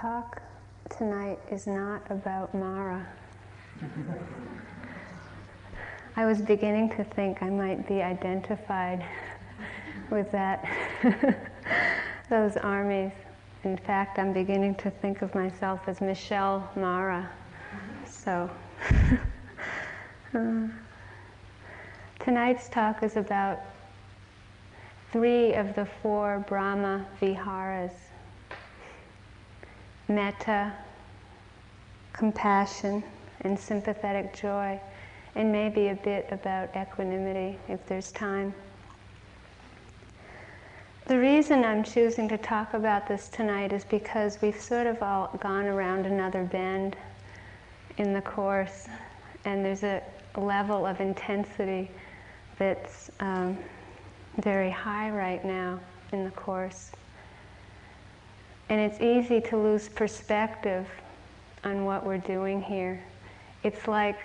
talk tonight is not about Mara. I was beginning to think I might be identified with that, those armies. In fact, I'm beginning to think of myself as Michele Mara. So, uh, tonight's talk is about three of the four Brahma Viharas metta, compassion, and sympathetic joy, and maybe a bit about equanimity if there's time. The reason I'm choosing to talk about this tonight is because we've sort of all gone around another bend in the Course, and there's a level of intensity that's um, very high right now in the Course. And it's easy to lose perspective on what we're doing here. It's like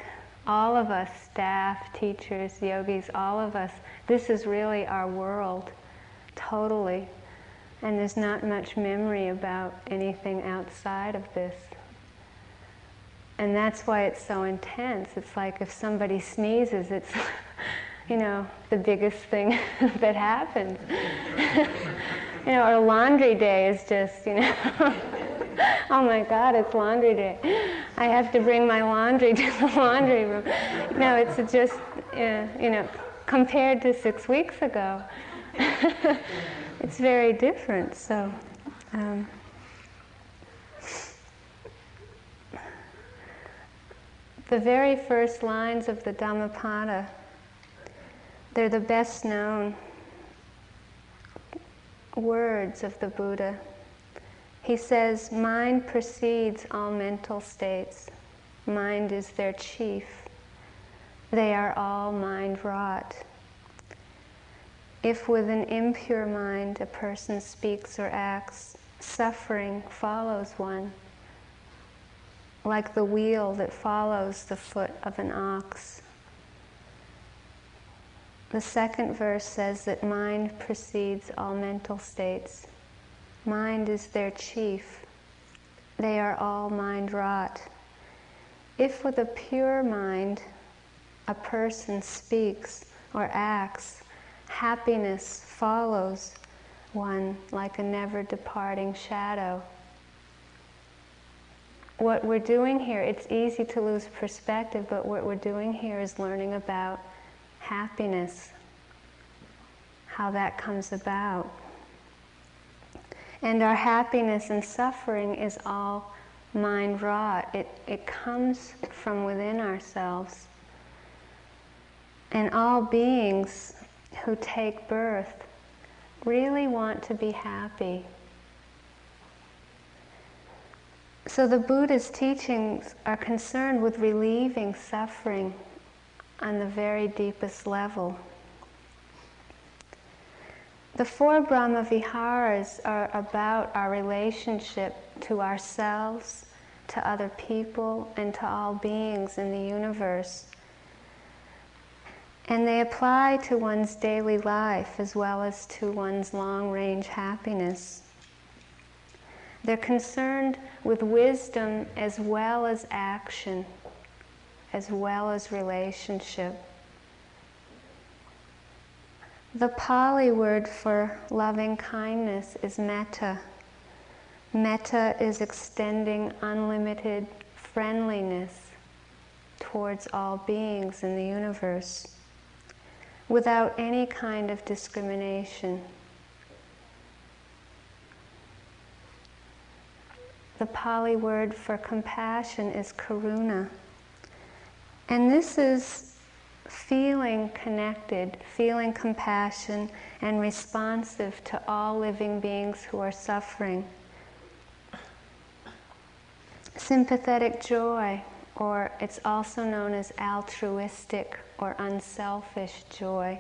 all of us, staff, teachers, yogis, all of us, this is really our world, totally. And there's not much memory about anything outside of this. And that's why it's so intense. It's like if somebody sneezes, it's, you know, the biggest thing that happens. you know, or laundry day is just, you know, oh my God, it's laundry day. I have to bring my laundry to the laundry room. No, it's just, uh, you know, compared to six weeks ago, it's very different. So, um, the very first lines of the Dhammapada, they're the best known words of the Buddha. He says, Mind precedes all mental states. Mind is their chief. They are all mind wrought. If with an impure mind a person speaks or acts, suffering follows one, like the wheel that follows the foot of an ox. The second verse says that mind precedes all mental states. Mind is their chief. They are all mind wrought. If with a pure mind a person speaks or acts, happiness follows one like a never departing shadow. What we're doing here, it's easy to lose perspective, but what we're doing here is learning about happiness, how that comes about. And our happiness and suffering is all mind wrought. It, it comes from within ourselves. And all beings who take birth really want to be happy. So the Buddha's teachings are concerned with relieving suffering on the very deepest level. The four Brahma Viharas are about our relationship to ourselves, to other people, and to all beings in the universe. And they apply to one's daily life as well as to one's long range happiness. They're concerned with wisdom as well as action as well as relationship. The Pali word for loving kindness is metta. Metta is extending unlimited friendliness towards all beings in the universe without any kind of discrimination. The Pali word for compassion is karuna. And this is feeling connected, feeling compassion, and responsive to all living beings who are suffering. Sympathetic joy, or it's also known as altruistic or unselfish joy,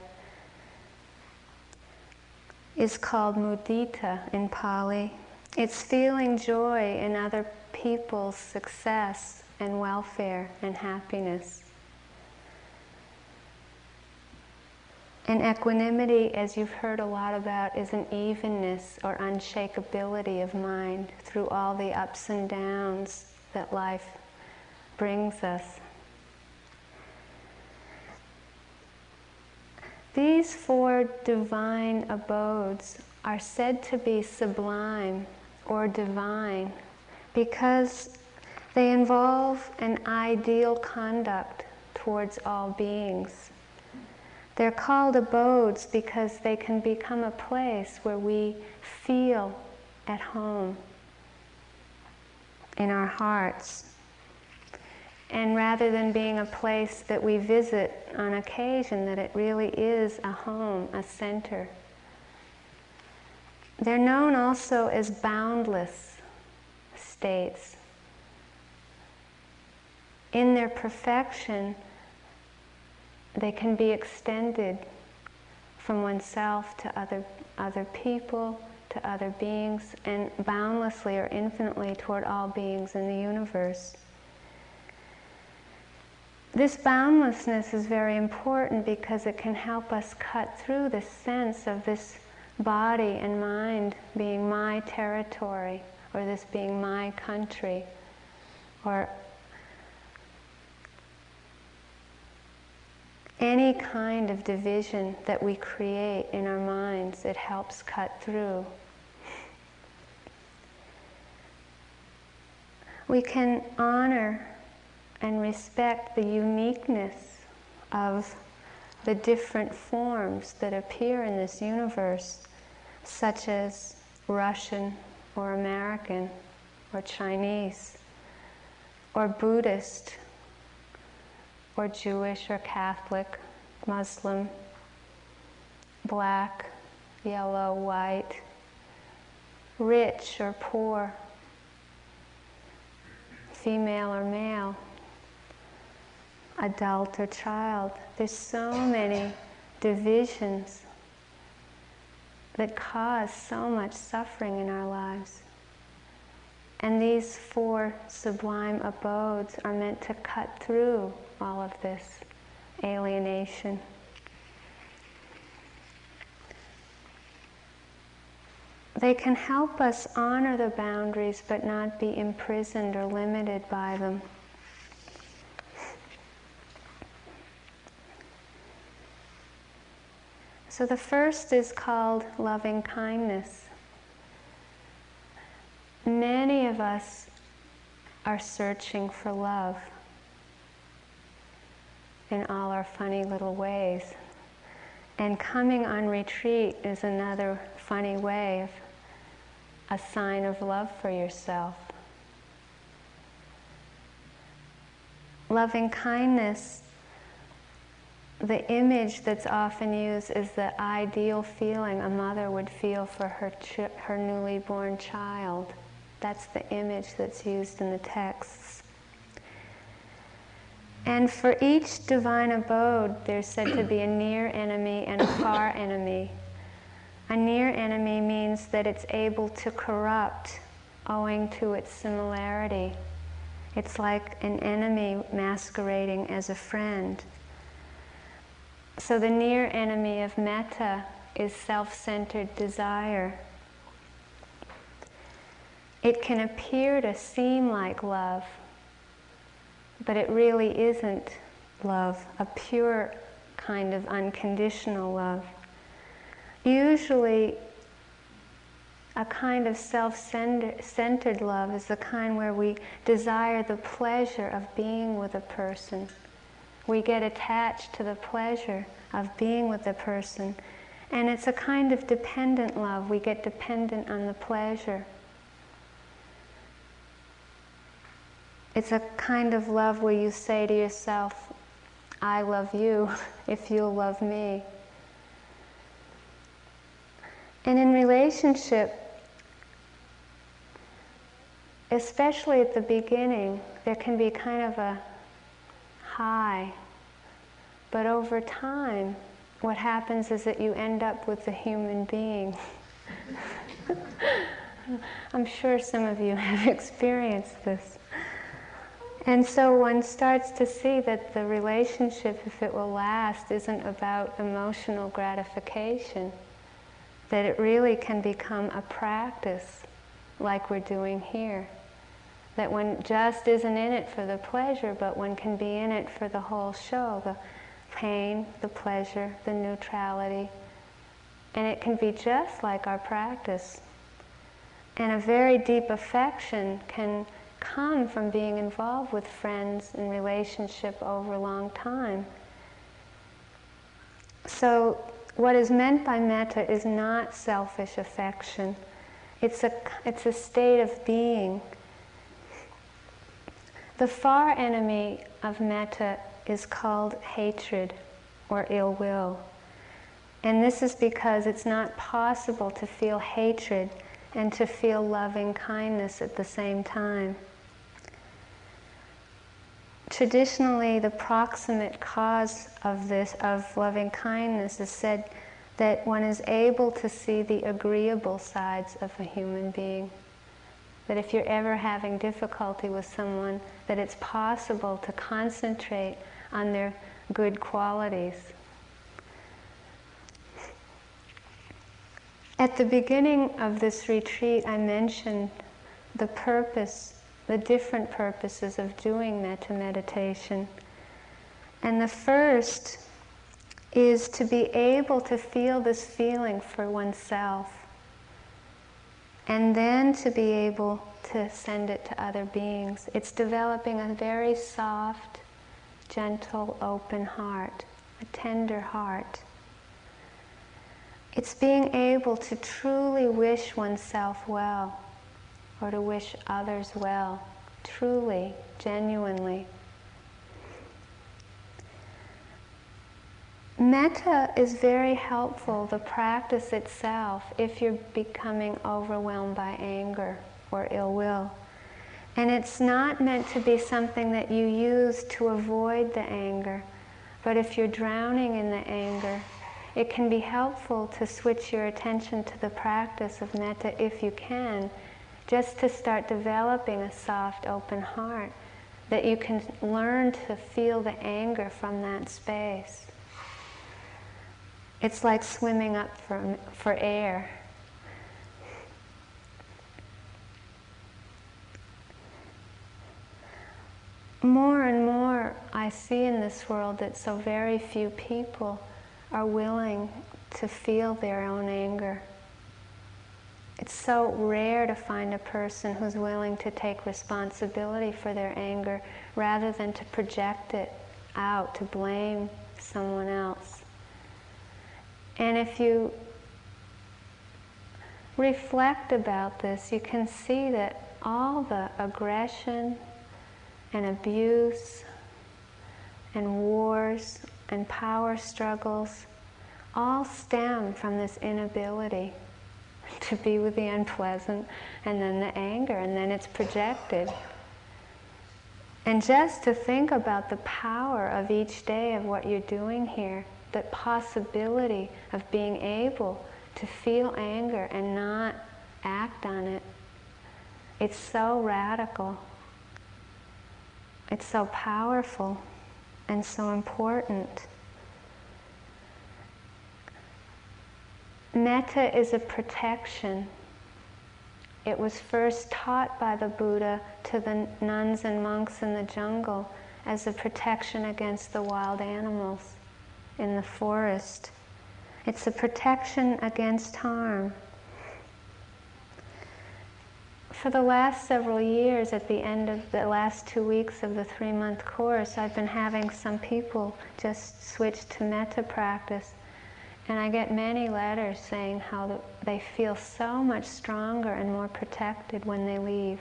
is called mudita in Pali. It's feeling joy in other people's success and welfare and happiness. And equanimity, as you've heard a lot about, is an evenness or unshakability of mind through all the ups and downs that life brings us. These four divine abodes are said to be sublime or divine because they involve an ideal conduct towards all beings. They're called abodes because they can become a place where we feel at home in our hearts. And rather than being a place that we visit on occasion, that it really is a home, a center. They're known also as boundless states. In their perfection, they can be extended from oneself to other, other people, to other beings, and boundlessly or infinitely toward all beings in the universe. This boundlessness is very important because it can help us cut through the sense of this body and mind being my territory, or this being my country, or any kind of division that we create in our minds, it helps cut through. We can honor and respect the uniqueness of the different forms that appear in this universe, such as Russian or American or Chinese or Buddhist or Jewish or Catholic, Muslim, black, yellow, white, rich or poor, female or male, adult or child. There's so many divisions that cause so much suffering in our lives. And these four sublime abodes are meant to cut through all of this alienation. They can help us honor the boundaries but not be imprisoned or limited by them. So the first is called loving kindness. Many of us are searching for love in all our funny little ways. And coming on retreat is another funny way of a sign of love for yourself. Loving kindness, the image that's often used is the ideal feeling a mother would feel for her, ch- her newly born child. That's the image that's used in the texts. And for each divine abode, there's said to be a near enemy and a far enemy. A near enemy means that it's able to corrupt owing to its similarity. It's like an enemy masquerading as a friend. So the near enemy of metta is self centered desire. It can appear to seem like love, but it really isn't love, a pure kind of unconditional love. Usually, a kind of self centered love is the kind where we desire the pleasure of being with a person. We get attached to the pleasure of being with a person. And it's a kind of dependent love. We get dependent on the pleasure. It's a kind of love where you say to yourself, I love you if you'll love me. And in relationship, especially at the beginning, there can be kind of a high. But over time, what happens is that you end up with a human being. I'm sure some of you have experienced this. And so one starts to see that the relationship, if it will last, isn't about emotional gratification, that it really can become a practice like we're doing here. That one just isn't in it for the pleasure, but one can be in it for the whole show the pain, the pleasure, the neutrality. And it can be just like our practice. And a very deep affection can come from being involved with friends in relationship over a long time. So, what is meant by metta is not selfish affection. It's a, it's a state of being. The far enemy of metta is called hatred or ill will. And this is because it's not possible to feel hatred and to feel loving kindness at the same time. Traditionally, the proximate cause of this, of loving kindness, is said that one is able to see the agreeable sides of a human being. That if you're ever having difficulty with someone, that it's possible to concentrate on their good qualities. At the beginning of this retreat, I mentioned the purpose, the different purposes of doing metta meditation. And the first is to be able to feel this feeling for oneself, and then to be able to send it to other beings. It's developing a very soft, gentle, open heart, a tender heart. It's being able to truly wish oneself well or to wish others well, truly, genuinely. Metta is very helpful, the practice itself, if you're becoming overwhelmed by anger or ill will. And it's not meant to be something that you use to avoid the anger, but if you're drowning in the anger, it can be helpful to switch your attention to the practice of metta if you can, just to start developing a soft, open heart, that you can learn to feel the anger from that space. It's like swimming up for, for air. More and more, I see in this world that so very few people are willing to feel their own anger. It's so rare to find a person who's willing to take responsibility for their anger rather than to project it out, to blame someone else. And if you reflect about this, you can see that all the aggression and abuse and wars and power struggles all stem from this inability to be with the unpleasant and then the anger, and then it's projected. And just to think about the power of each day of what you're doing here, the possibility of being able to feel anger and not act on it, it's so radical. It's so powerful and so important. Metta is a protection. It was first taught by the Buddha to the nuns and monks in the jungle as a protection against the wild animals in the forest. It's a protection against harm for the last several years, at the end of the last two weeks of the three month course, I've been having some people just switch to metta practice. And I get many letters saying how they feel so much stronger and more protected when they leave.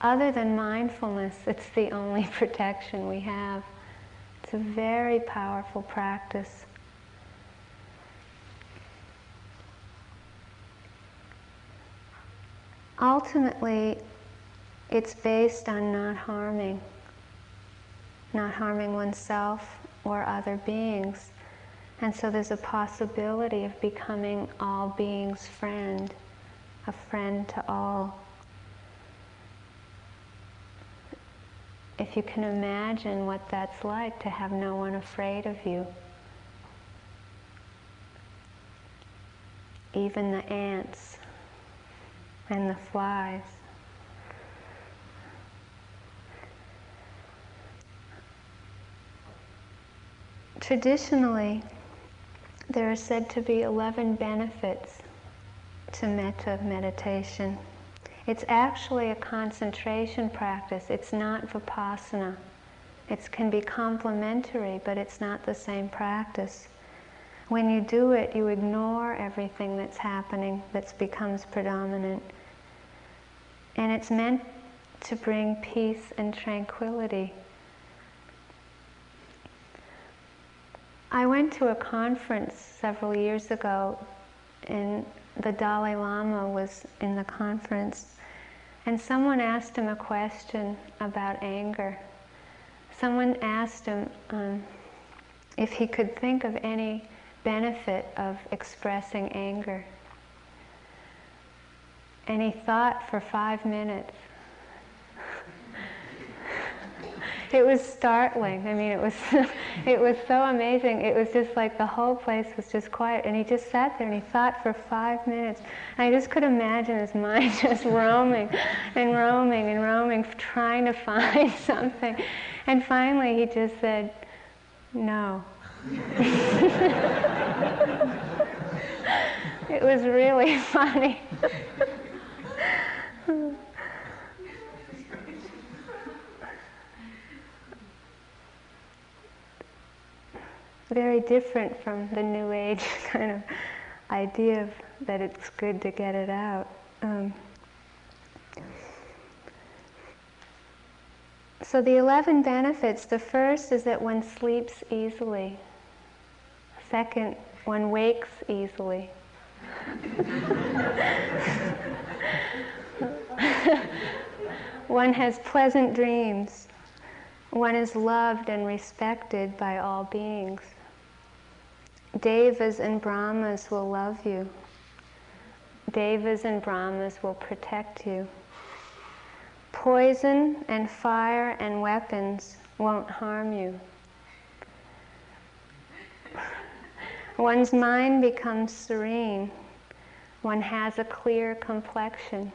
Other than mindfulness, it's the only protection we have. It's a very powerful practice. ultimately, it's based on not harming, not harming oneself or other beings. And so there's a possibility of becoming all beings' friend, a friend to all. if you can imagine what that's like to have no one afraid of you. Even the ants and the flies. Traditionally, there are said to be 11 benefits to metta meditation. It's actually a concentration practice. It's not vipassana. It can be complementary, but it's not the same practice. When you do it, you ignore everything that's happening that becomes predominant. And it's meant to bring peace and tranquility. I went to a conference several years ago, and the Dalai Lama was in the conference. And someone asked him a question about anger. Someone asked him um, if he could think of any benefit of expressing anger. And he thought for five minutes. It was startling. I mean, it was it was so amazing. It was just like the whole place was just quiet, and he just sat there and he thought for five minutes. I just could imagine his mind just roaming and roaming and roaming, trying to find something. And finally, he just said, "No." it was really funny. Very different from the New Age kind of idea of that it's good to get it out. Um, so the 11 benefits, the first is that one sleeps easily. Second, one wakes easily. one has pleasant dreams. One is loved and respected by all beings. Devas and Brahmas will love you. Devas and Brahmas will protect you. Poison and fire and weapons won't harm you. One's mind becomes serene. One has a clear complexion.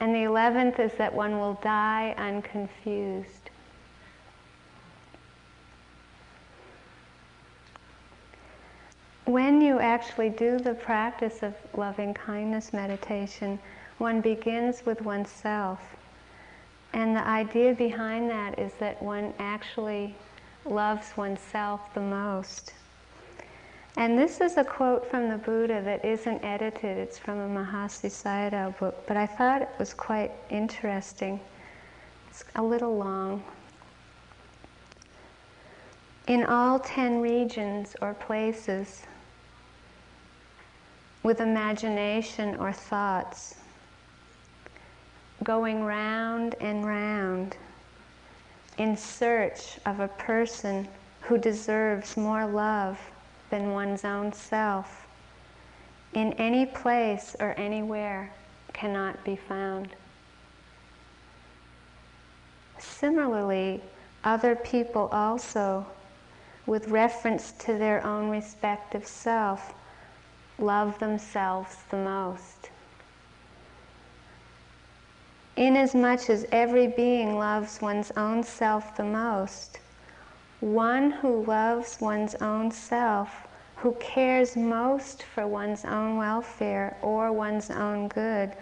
and the eleventh is that one will die unconfused. When you actually do the practice of loving kindness meditation, one begins with oneself. And the idea behind that is that one actually loves oneself the most. And this is a quote from the Buddha that isn't edited, it's from a Mahasi Sayadaw book, but I thought it was quite interesting. It's a little long. In all ten regions or places, with imagination or thoughts, going round and round in search of a person who deserves more love than one's own self, in any place or anywhere cannot be found. Similarly, other people also, with reference to their own respective self, love themselves the most. Inasmuch as every being loves one's own self the most, one who loves one's own self, who cares most for one's own welfare or one's own good,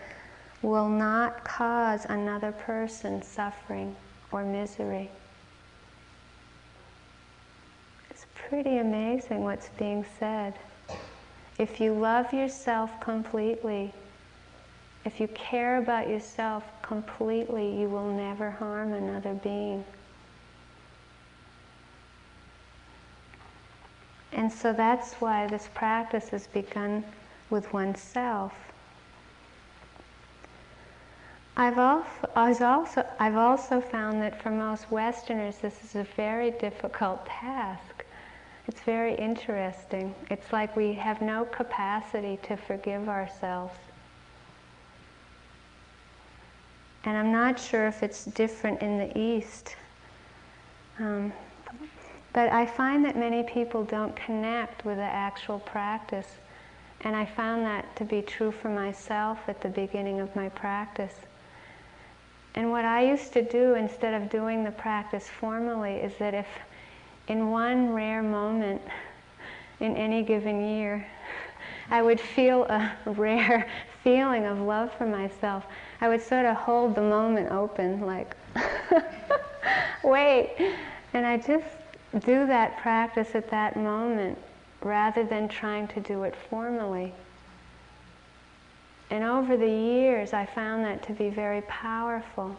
will not cause another person suffering or misery. It's pretty amazing what's being said. If you love yourself completely, if you care about yourself completely, you will never harm another being. And so that's why this practice has begun with oneself. I've also, I've also found that for most Westerners, this is a very difficult task. It's very interesting. It's like we have no capacity to forgive ourselves. And I'm not sure if it's different in the East. Um, but I find that many people don't connect with the actual practice. And I found that to be true for myself at the beginning of my practice. And what I used to do instead of doing the practice formally is that if in one rare moment in any given year, I would feel a rare feeling of love for myself, I would sort of hold the moment open, like, wait. And I just do that practice at that moment rather than trying to do it formally. And over the years, I found that to be very powerful,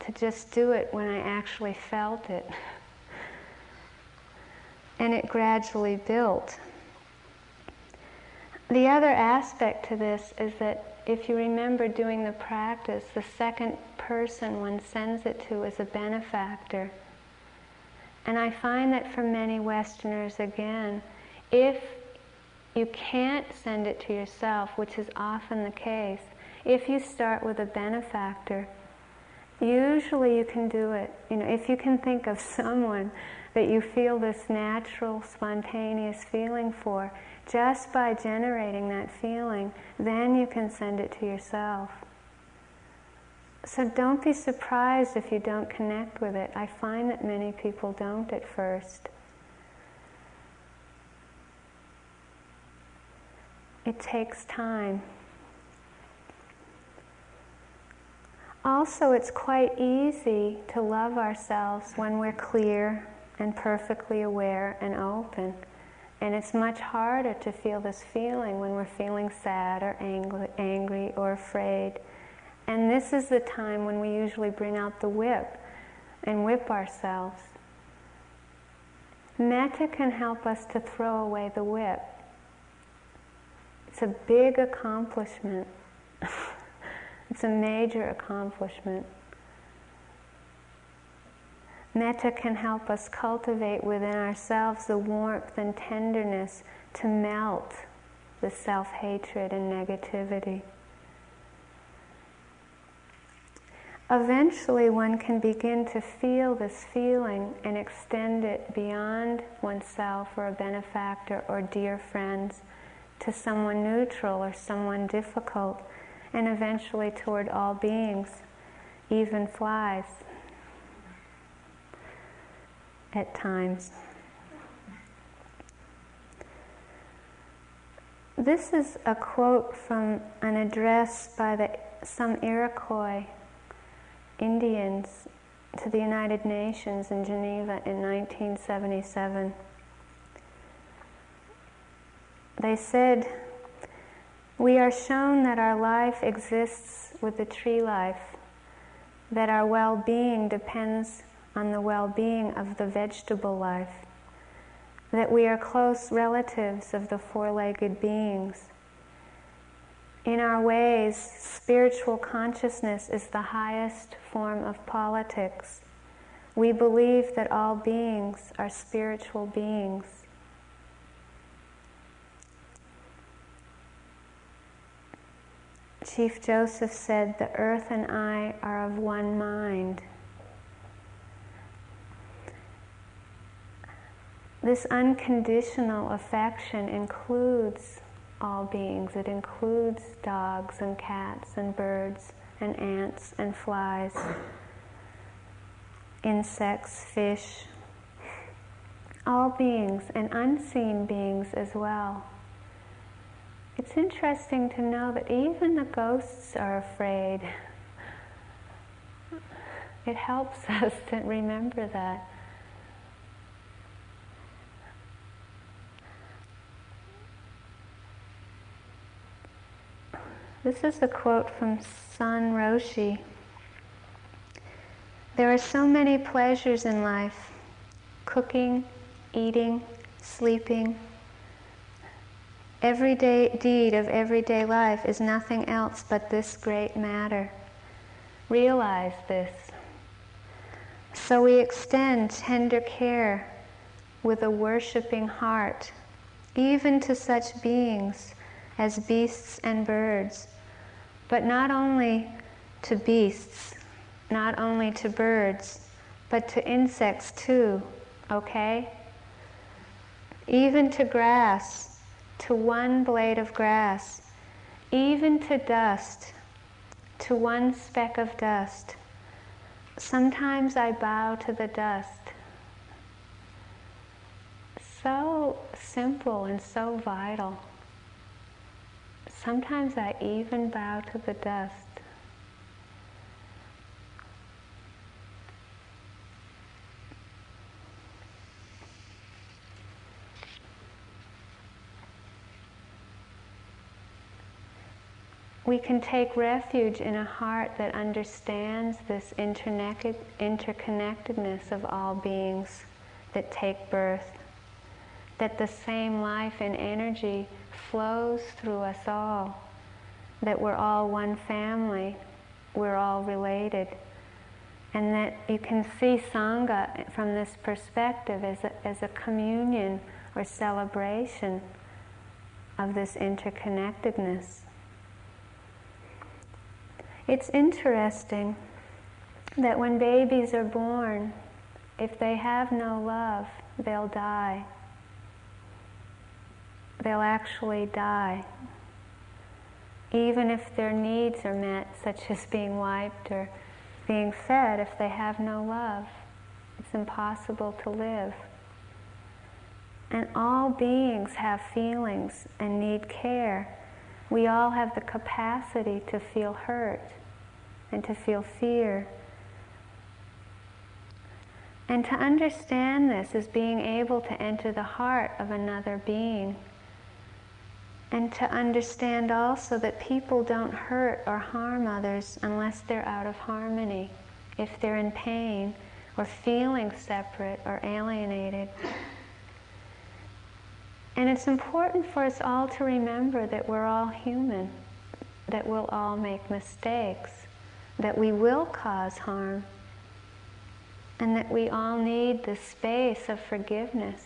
to just do it when I actually felt it. And it gradually built. The other aspect to this is that if you remember doing the practice, the second person one sends it to is a benefactor. And I find that for many Westerners, again, if you can't send it to yourself, which is often the case, if you start with a benefactor, usually you can do it. You know, if you can think of someone that you feel this natural, spontaneous feeling for, just by generating that feeling, then you can send it to yourself. So don't be surprised if you don't connect with it. I find that many people don't at first. It takes time. Also, it's quite easy to love ourselves when we're clear and perfectly aware and open. And it's much harder to feel this feeling when we're feeling sad or angry, angry or afraid. And this is the time when we usually bring out the whip and whip ourselves. Metta can help us to throw away the whip. It's a big accomplishment. it's a major accomplishment. Metta can help us cultivate within ourselves the warmth and tenderness to melt the self hatred and negativity. Eventually, one can begin to feel this feeling and extend it beyond oneself or a benefactor or dear friends to someone neutral or someone difficult, and eventually toward all beings, even flies at times. This is a quote from an address by the, some Iroquois Indians to the United Nations in Geneva in 1977. They said, We are shown that our life exists with the tree life, that our well being depends on the well being of the vegetable life, that we are close relatives of the four legged beings. In our ways, spiritual consciousness is the highest form of politics. We believe that all beings are spiritual beings. Chief Joseph said, The earth and I are of one mind. This unconditional affection includes all beings. It includes dogs and cats and birds and ants and flies, insects, fish, all beings and unseen beings as well. It's interesting to know that even the ghosts are afraid. It helps us to remember that. This is a quote from San Roshi. There are so many pleasures in life cooking, eating, sleeping. Every day, deed of everyday life is nothing else but this great matter. Realize this. So we extend tender care with a worshiping heart, even to such beings as beasts and birds but not only to beasts, not only to birds, but to insects too, okay? Even to grass, to one blade of grass, even to dust, to one speck of dust. Sometimes I bow to the dust. So simple and so vital. Sometimes I even bow to the dust. we can take refuge in a heart that understands this interconnectedness of all beings that take birth, that the same life and energy flows through us all, that we're all one family, we're all related, and that you can see Sangha from this perspective as a, as a communion or celebration of this interconnectedness. It's interesting that when babies are born, if they have no love, they'll die. They'll actually die. Even if their needs are met, such as being wiped or being fed, if they have no love, it's impossible to live. And all beings have feelings and need care. We all have the capacity to feel hurt and to feel fear. And to understand this is being able to enter the heart of another being. And to understand also that people don't hurt or harm others unless they're out of harmony, if they're in pain or feeling separate or alienated. And it's important for us all to remember that we're all human, that we'll all make mistakes, that we will cause harm, and that we all need the space of forgiveness.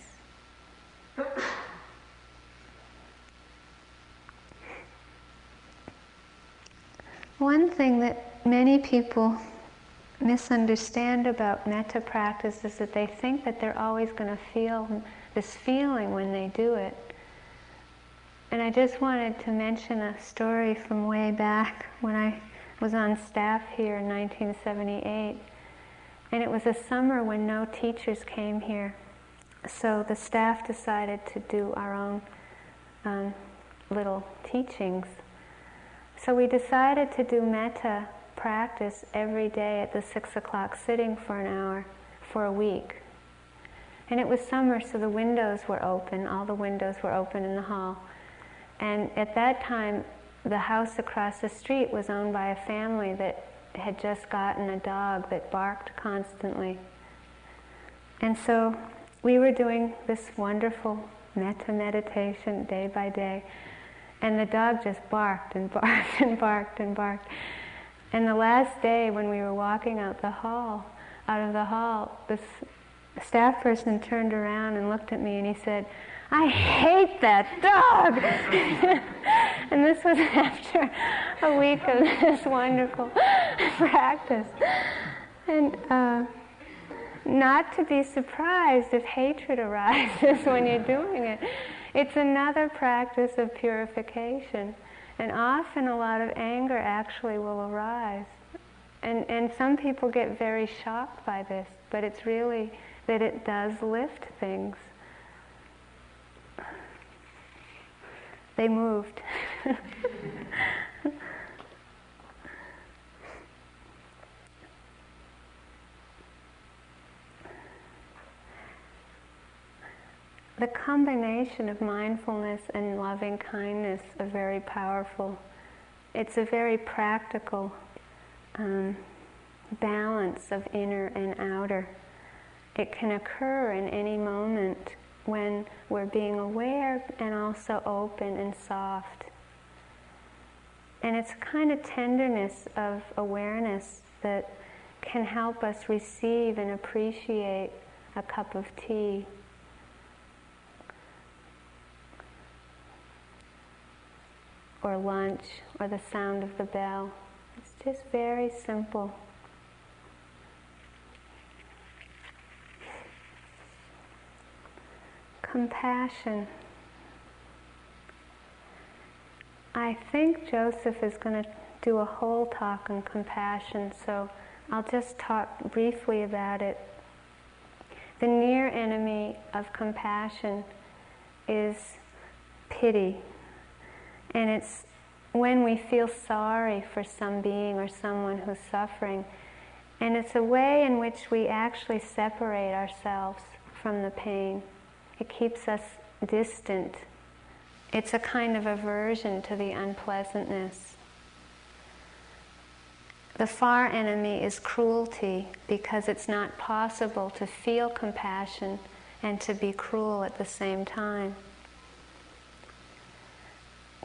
One thing that many people misunderstand about metta practice is that they think that they're always going to feel this feeling when they do it. And I just wanted to mention a story from way back when I was on staff here in 1978. And it was a summer when no teachers came here. So the staff decided to do our own um, little teachings. So we decided to do metta practice every day at the six o'clock sitting for an hour for a week. And it was summer, so the windows were open. All the windows were open in the hall. And at that time, the house across the street was owned by a family that had just gotten a dog that barked constantly. And so we were doing this wonderful metta meditation day by day. And the dog just barked and barked and barked and barked. And the last day when we were walking out the hall, out of the hall, this staff person turned around and looked at me and he said, I hate that dog. and this was after a week of this wonderful practice. And uh, not to be surprised if hatred arises when you're doing it. It's another practice of purification. And often a lot of anger actually will arise. And, and some people get very shocked by this, but it's really that it does lift things. They moved. the combination of mindfulness and loving kindness are very powerful. It's a very practical um, balance of inner and outer. It can occur in any moment when we're being aware and also open and soft. And it's kind of tenderness of awareness that can help us receive and appreciate a cup of tea. Or lunch, or the sound of the bell. It's just very simple. Compassion. I think Joseph is going to do a whole talk on compassion, so I'll just talk briefly about it. The near enemy of compassion is pity. And it's when we feel sorry for some being or someone who's suffering. And it's a way in which we actually separate ourselves from the pain. It keeps us distant it's a kind of aversion to the unpleasantness. The far enemy is cruelty because it's not possible to feel compassion and to be cruel at the same time.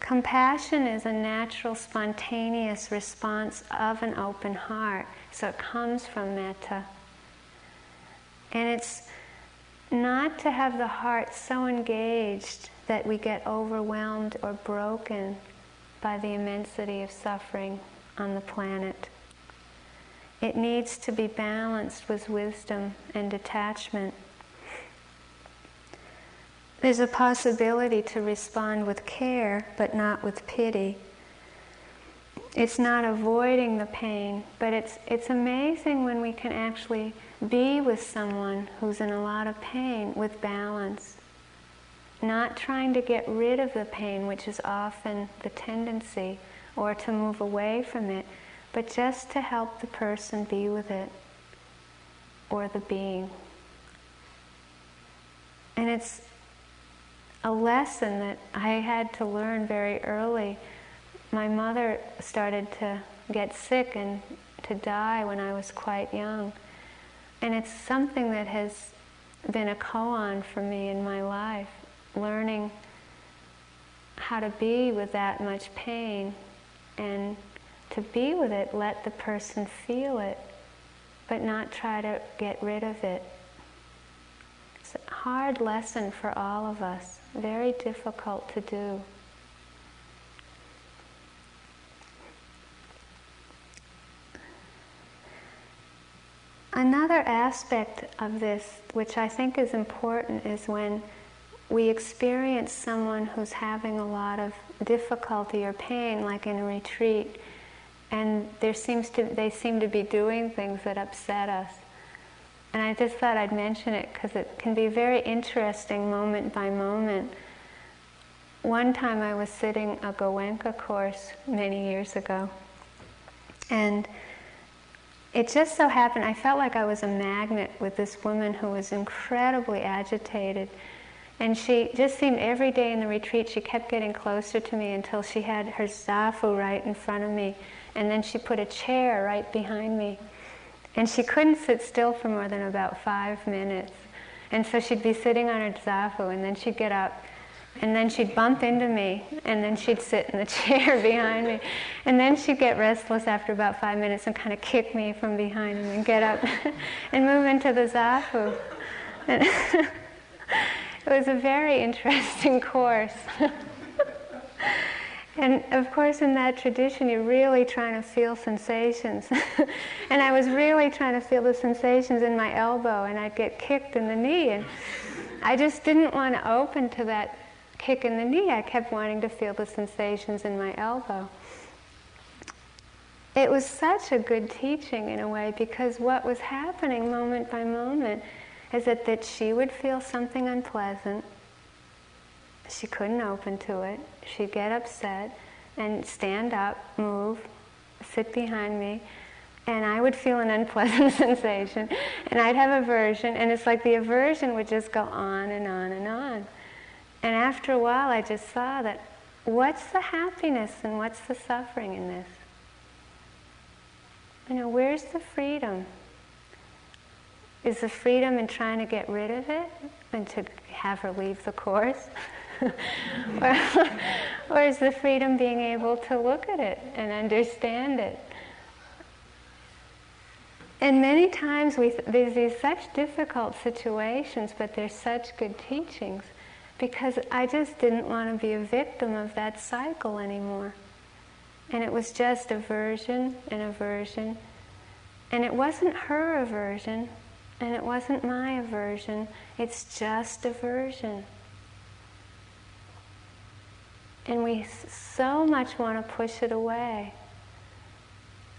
Compassion is a natural, spontaneous response of an open heart, so it comes from metta. And it's not to have the heart so engaged that we get overwhelmed or broken by the immensity of suffering on the planet. It needs to be balanced with wisdom and detachment. There's a possibility to respond with care, but not with pity. It's not avoiding the pain, but it's, it's amazing when we can actually be with someone who's in a lot of pain with balance not trying to get rid of the pain, which is often the tendency, or to move away from it, but just to help the person be with it or the being. And it's a lesson that I had to learn very early. My mother started to get sick and to die when I was quite young. And it's something that has been a koan for me in my life learning how to be with that much pain and to be with it, let the person feel it, but not try to get rid of it. Hard lesson for all of us, very difficult to do. Another aspect of this, which I think is important, is when we experience someone who's having a lot of difficulty or pain, like in a retreat, and there seems to they seem to be doing things that upset us. And I just thought I'd mention it because it can be very interesting moment by moment. One time I was sitting a Goenka course many years ago, and it just so happened I felt like I was a magnet with this woman who was incredibly agitated and she just seemed every day in the retreat, she kept getting closer to me until she had her zafu right in front of me. And then she put a chair right behind me. And she couldn't sit still for more than about five minutes. And so she'd be sitting on her zafu, and then she'd get up, and then she'd bump into me, and then she'd sit in the chair behind me. And then she'd get restless after about five minutes and kind of kick me from behind and then get up and move into the zafu. It was a very interesting course. And of course, in that tradition, you're really trying to feel sensations. and I was really trying to feel the sensations in my elbow, and I'd get kicked in the knee. And I just didn't want to open to that kick in the knee. I kept wanting to feel the sensations in my elbow. It was such a good teaching in a way because what was happening moment by moment is it that she would feel something unpleasant. She couldn't open to it. She'd get upset and stand up, move, sit behind me, and I would feel an unpleasant sensation, and I'd have aversion, and it's like the aversion would just go on and on and on. And after a while, I just saw that what's the happiness and what's the suffering in this? You know, where's the freedom? Is the freedom in trying to get rid of it and to have her leave the course? or, is the freedom being able to look at it and understand it? And many times we, there's these such difficult situations, but there's such good teachings because I just didn't want to be a victim of that cycle anymore. And it was just aversion and aversion. And it wasn't her aversion, and it wasn't my aversion. It's just aversion. And we so much want to push it away.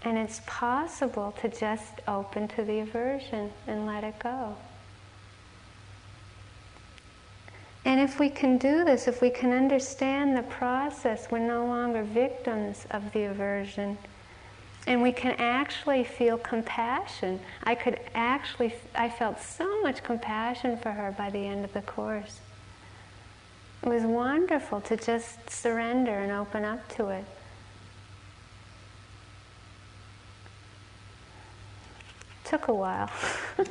And it's possible to just open to the aversion and let it go. And if we can do this, if we can understand the process, we're no longer victims of the aversion. And we can actually feel compassion. I could actually, I felt so much compassion for her by the end of the course. It was wonderful to just surrender and open up to it. Took a while.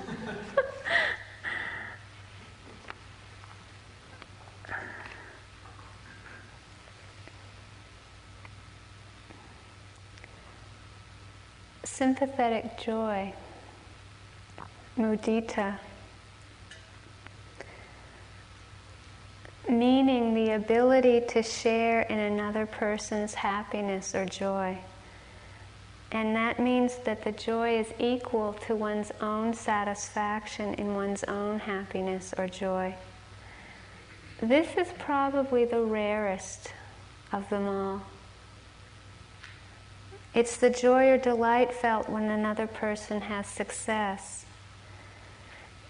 Sympathetic joy, mudita. Meaning the ability to share in another person's happiness or joy. And that means that the joy is equal to one's own satisfaction in one's own happiness or joy. This is probably the rarest of them all. It's the joy or delight felt when another person has success.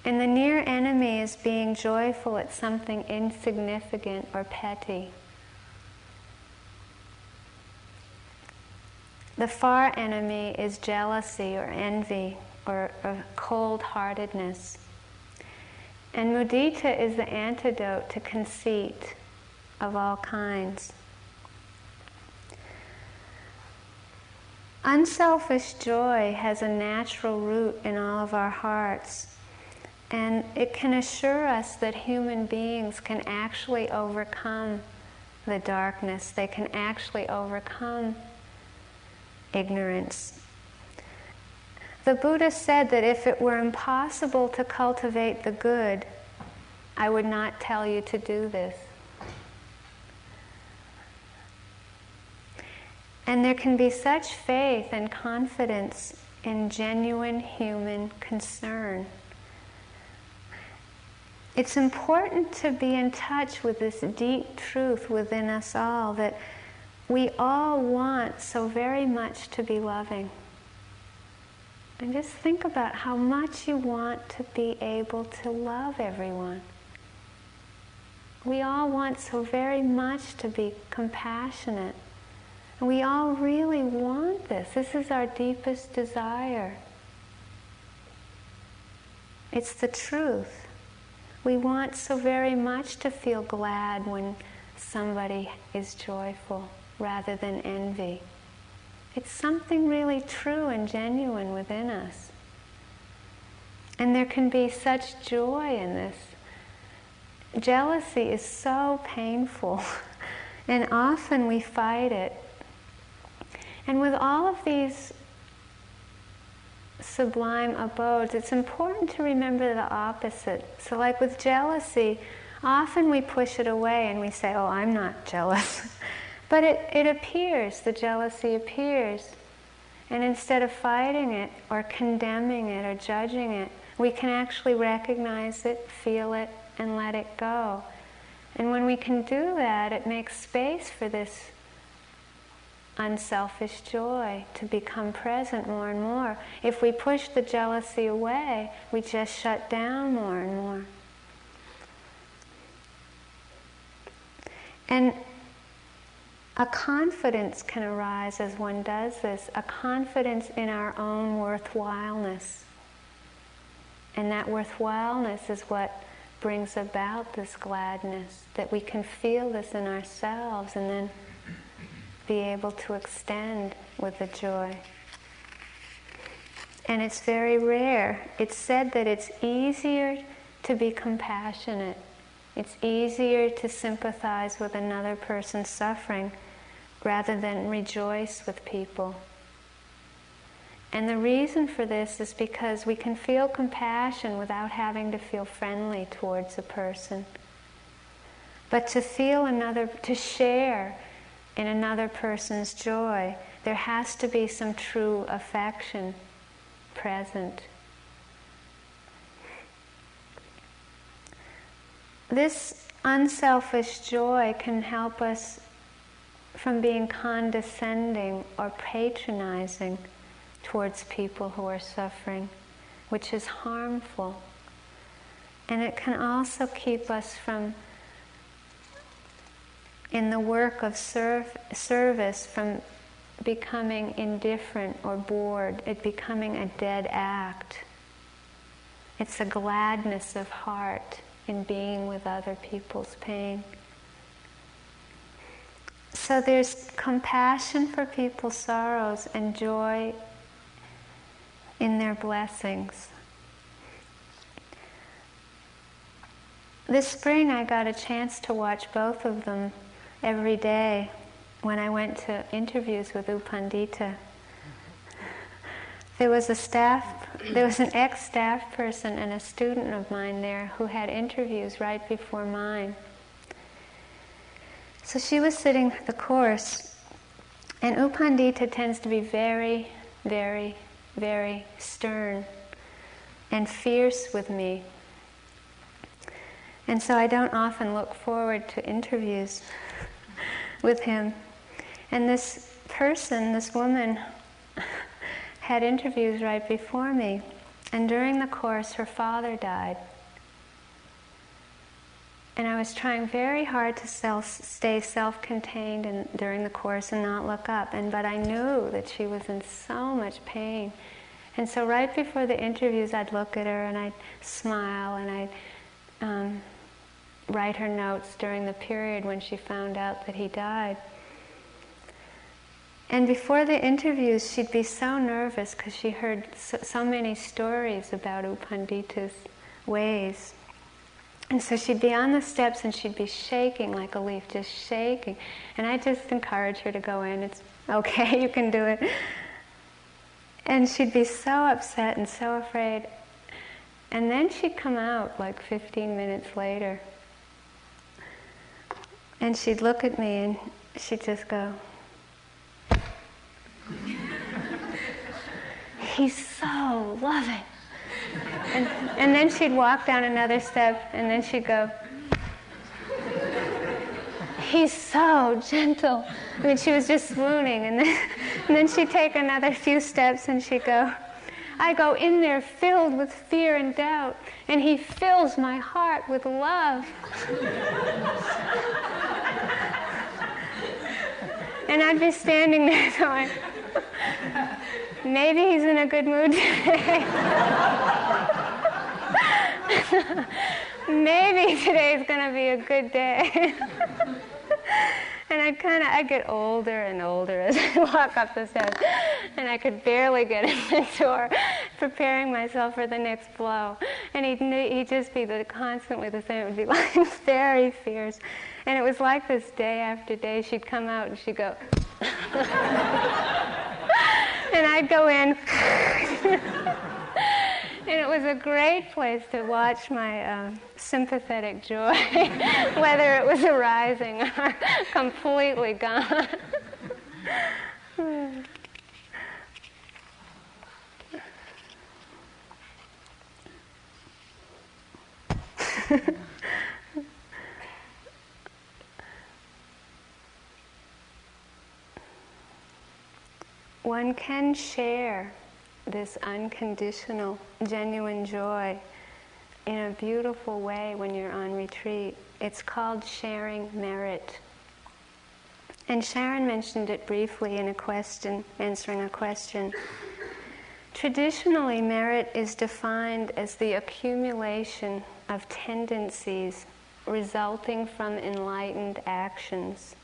And the near enemy is being joyful at something insignificant or petty. The far enemy is jealousy or envy or, or cold heartedness. And mudita is the antidote to conceit of all kinds. Unselfish joy has a natural root in all of our hearts. And it can assure us that human beings can actually overcome the darkness, they can actually overcome ignorance. The Buddha said that if it were impossible to cultivate the good, I would not tell you to do this. And there can be such faith and confidence in genuine human concern. It's important to be in touch with this deep truth within us all that we all want so very much to be loving. And just think about how much you want to be able to love everyone. We all want so very much to be compassionate. And we all really want this. This is our deepest desire. It's the truth. We want so very much to feel glad when somebody is joyful rather than envy. It's something really true and genuine within us. And there can be such joy in this. Jealousy is so painful, and often we fight it. And with all of these sublime abodes, it's important to remember the opposite. So, like with jealousy, often we push it away and we say, Oh, I'm not jealous. but it, it appears, the jealousy appears. And instead of fighting it or condemning it or judging it, we can actually recognize it, feel it, and let it go. And when we can do that, it makes space for this unselfish joy to become present more and more. If we push the jealousy away, we just shut down more and more. And a confidence can arise as one does this, a confidence in our own worthwhileness. And that worthwhileness is what brings about this gladness, that we can feel this in ourselves and then be able to extend with the joy. And it's very rare. It's said that it's easier to be compassionate. It's easier to sympathize with another person's suffering rather than rejoice with people. And the reason for this is because we can feel compassion without having to feel friendly towards a person. But to feel another, to share in another person's joy, there has to be some true affection present. This unselfish joy can help us from being condescending or patronizing towards people who are suffering, which is harmful. And it can also keep us from, in the work of service, from becoming indifferent or bored, it becoming a dead act. It's a gladness of heart in being with other people's pain. So there's compassion for people's sorrows and joy in their blessings. This spring, I got a chance to watch both of them every day when I went to interviews with U Pandita. There was a staff, there was an ex-staff person and a student of mine there who had interviews right before mine. So she was sitting the course, and U Pandita tends to be very, very, very stern and fierce with me. And so I don't often look forward to interviews with him. And this person, this woman, had interviews right before me. And during the course, her father died. And I was trying very hard to self, stay self-contained during the course and not look up. And but I knew that she was in so much pain. And so right before the interviews, I'd look at her and I'd smile and I'd um, write her notes during the period when she found out that he died. And before the interviews, she'd be so nervous because she heard so, so, many stories about U Pandita's ways. And so she'd be on the steps and she'd be shaking like a leaf, just shaking. And I just encourage her to go in. It's okay, you can do it. And she'd be so upset and so afraid. And then she'd come out like 15 minutes later. And she'd look at me and she'd just go, He's so loving. And, and then she'd walk down another step and then she'd go, He's so gentle. I mean, she was just swooning. And then, and then she'd take another few steps and she'd go, I go in there filled with fear and doubt, and He fills my heart with love. And I'd be standing there going, maybe he's in a good mood today. maybe today's going to be a good day. and I kind of I get older and older as I walk up the steps, and I could barely get in the door, preparing myself for the next blow. And he'd he'd just be the, constantly the same. It would be like very fierce, and it was like this day after day. She'd come out and she'd go, and I'd go in. And it was a great place to watch my uh, sympathetic joy, whether it was arising or completely gone. One can share this unconditional, genuine joy in a beautiful way when you're on retreat. It's called sharing merit. And Sharon mentioned it briefly in a question, answering a question. Traditionally, merit is defined as the accumulation of tendencies resulting from enlightened actions,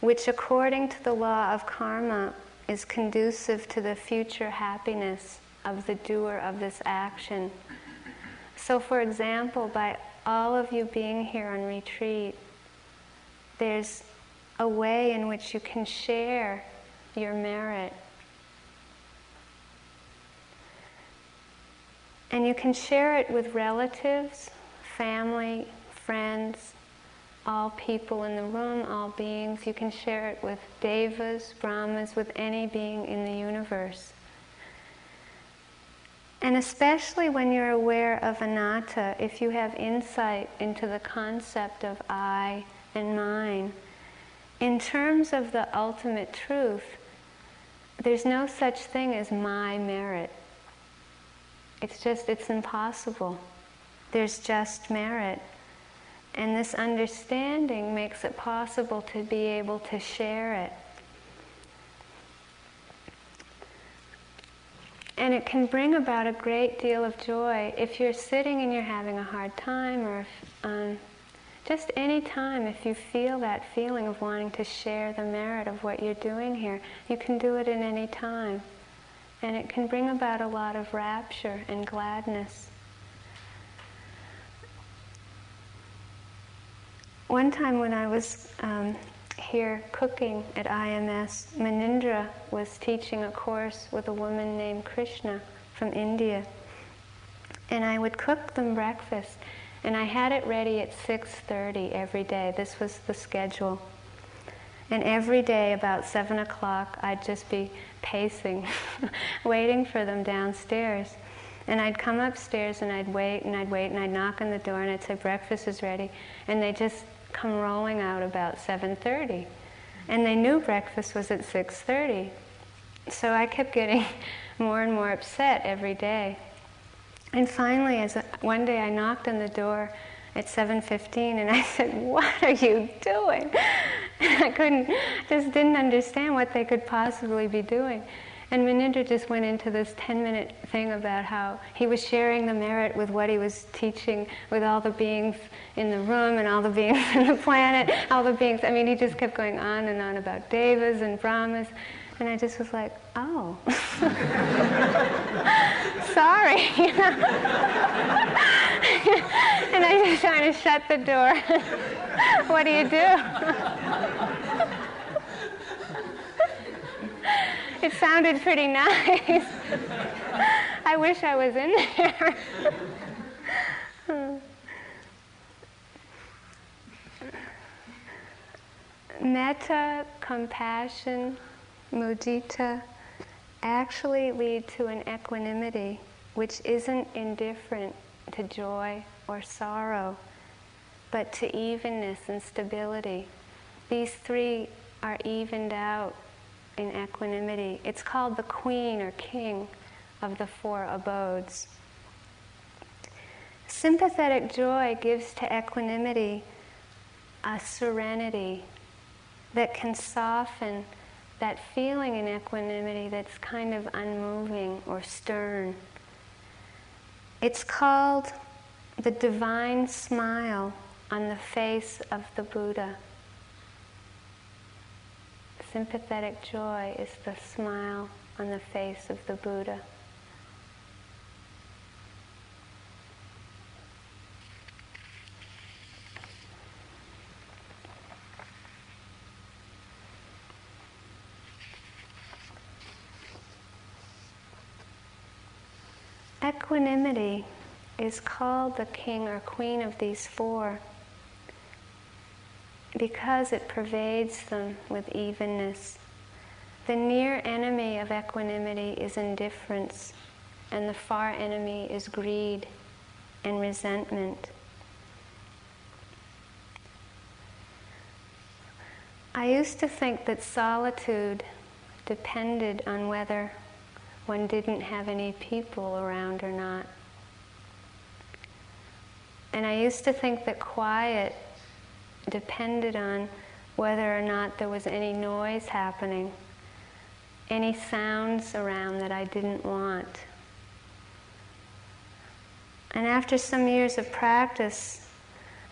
which, according to the law of karma, is conducive to the future happiness of the doer of this action. So, for example, by all of you being here on retreat, there's a way in which you can share your merit. And you can share it with relatives, family, friends, all people in the room, all beings. You can share it with devas, brahmas, with any being in the universe. And especially when you're aware of anatta, if you have insight into the concept of I and mine, in terms of the ultimate truth, there's no such thing as my merit. It's just, it's impossible. There's just merit. And this understanding makes it possible to be able to share it. And it can bring about a great deal of joy if you're sitting and you're having a hard time, or if, um, just any time, if you feel that feeling of wanting to share the merit of what you're doing here, you can do it in any time. And it can bring about a lot of rapture and gladness. One time when I was um, here cooking at IMS, Munindra was teaching a course with a woman named Krishna from India. And I would cook them breakfast. And I had it ready at 6.30 every day. This was the schedule. And every day about 7 o'clock, I'd just be pacing, waiting for them downstairs. And I'd come upstairs and I'd wait and I'd wait and I'd knock on the door and I'd say, breakfast is ready. And they just come rolling out about 7.30. And they knew breakfast was at 6.30. So I kept getting more and more upset every day. And finally, as a, one day I knocked on the door at 7.15 and I said, what are you doing? And I couldn't, just didn't understand what they could possibly be doing. And Munindra just went into this 10 minute thing about how he was sharing the merit with what he was teaching with all the beings in the room and all the beings in the planet, all the beings. I mean, he just kept going on and on about devas and brahmas. And I just was like, oh. Sorry. and I just kind of shut the door. what do you do? It sounded pretty nice. I wish I was in there. Metta, compassion, mudita actually lead to an equanimity which isn't indifferent to joy or sorrow, but to evenness and stability. These three are evened out in equanimity. It's called the queen or king of the four abodes. Sympathetic joy gives to equanimity a serenity that can soften that feeling in equanimity that's kind of unmoving or stern. It's called the divine smile on the face of the Buddha. Sympathetic joy is the smile on the face of the Buddha. Equanimity is called the king or queen of these four because it pervades them with evenness. The near enemy of equanimity is indifference, and the far enemy is greed and resentment. I used to think that solitude depended on whether one didn't have any people around or not. And I used to think that quiet depended on whether or not there was any noise happening, any sounds around that I didn't want. And after some years of practice,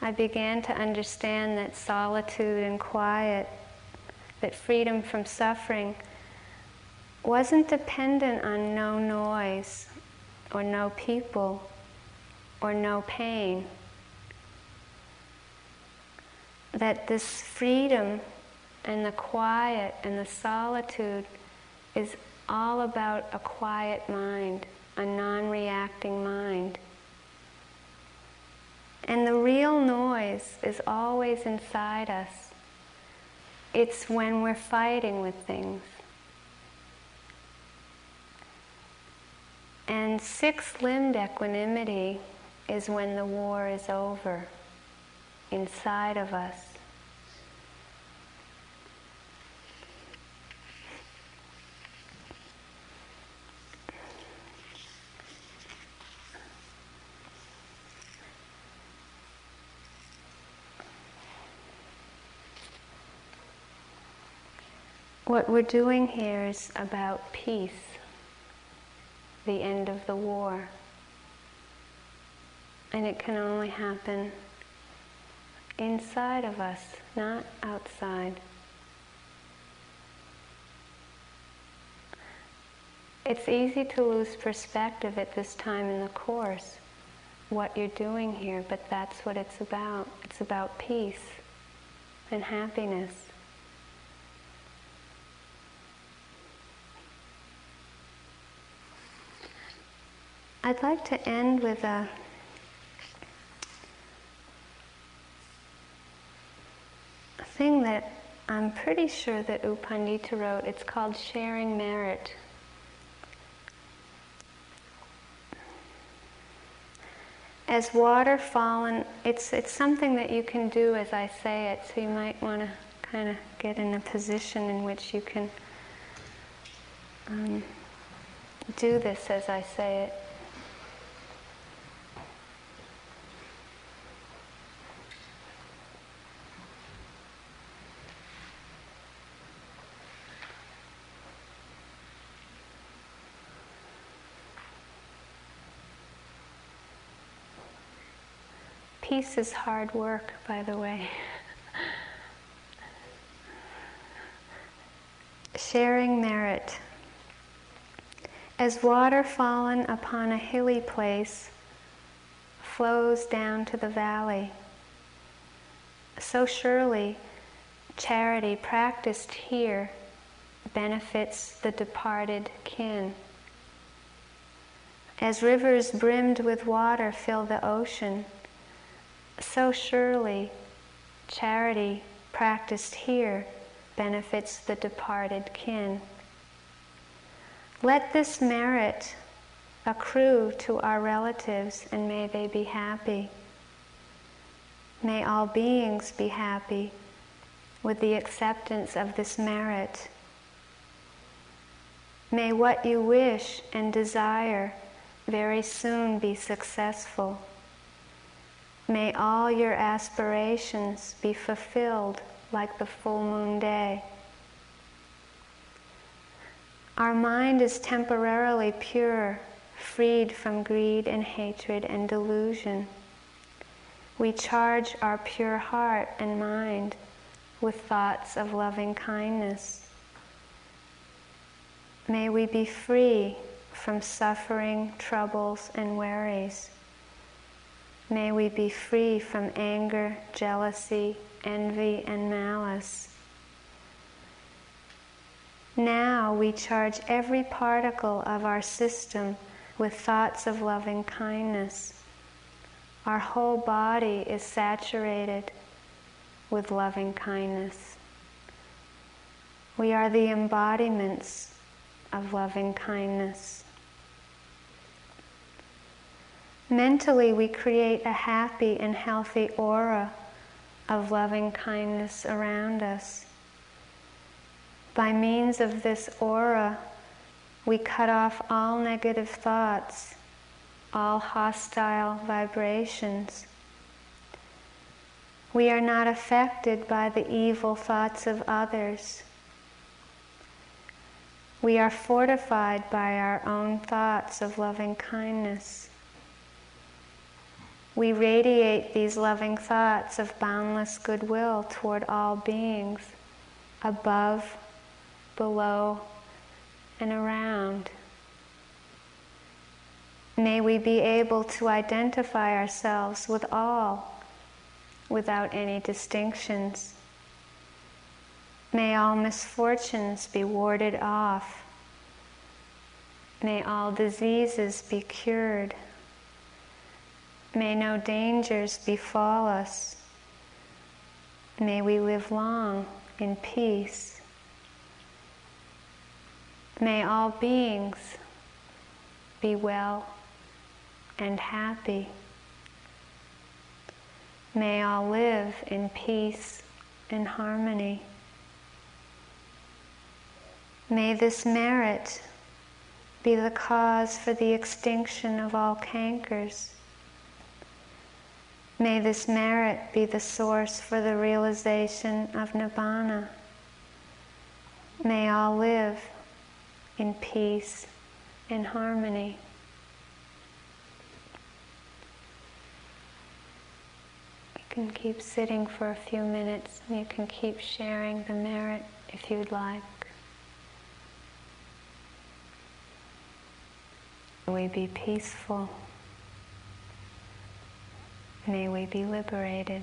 I began to understand that solitude and quiet, that freedom from suffering, wasn't dependent on no noise or no people or no pain that this freedom and the quiet and the solitude is all about a quiet mind, a non reacting mind. And the real noise is always inside us. It's when we're fighting with things. And six limbed equanimity is when the war is over inside of us. What we're doing here is about peace, the end of the war. And it can only happen inside of us, not outside. It's easy to lose perspective at this time in the Course, what you're doing here, but that's what it's about. It's about peace and happiness. I'd like to end with a thing that I'm pretty sure that U Pandita wrote. It's called Sharing Merit. As water fallen, it's, it's something that you can do as I say it, so you might want to kind of get in a position in which you can um, do this as I say it. Peace is hard work, by the way. Sharing merit. As water fallen upon a hilly place flows down to the valley, so surely charity practiced here benefits the departed kin. As rivers brimmed with water fill the ocean, so surely charity practiced here benefits the departed kin. Let this merit accrue to our relatives and may they be happy. May all beings be happy with the acceptance of this merit. May what you wish and desire very soon be successful. May all your aspirations be fulfilled like the full moon day. Our mind is temporarily pure, freed from greed and hatred and delusion. We charge our pure heart and mind with thoughts of loving kindness. May we be free from suffering, troubles, and worries. May we be free from anger, jealousy, envy, and malice. Now we charge every particle of our system with thoughts of loving kindness. Our whole body is saturated with loving kindness. We are the embodiments of loving kindness. Mentally, we create a happy and healthy aura of loving kindness around us. By means of this aura, we cut off all negative thoughts, all hostile vibrations. We are not affected by the evil thoughts of others. We are fortified by our own thoughts of loving kindness. We radiate these loving thoughts of boundless goodwill toward all beings, above, below, and around. May we be able to identify ourselves with all without any distinctions. May all misfortunes be warded off. May all diseases be cured. May no dangers befall us. May we live long in peace. May all beings be well and happy. May all live in peace and harmony. May this merit be the cause for the extinction of all cankers. May this merit be the source for the realization of Nibbana. May all live in peace and harmony. You can keep sitting for a few minutes you can keep sharing the merit if you'd like. We be peaceful. May we be liberated.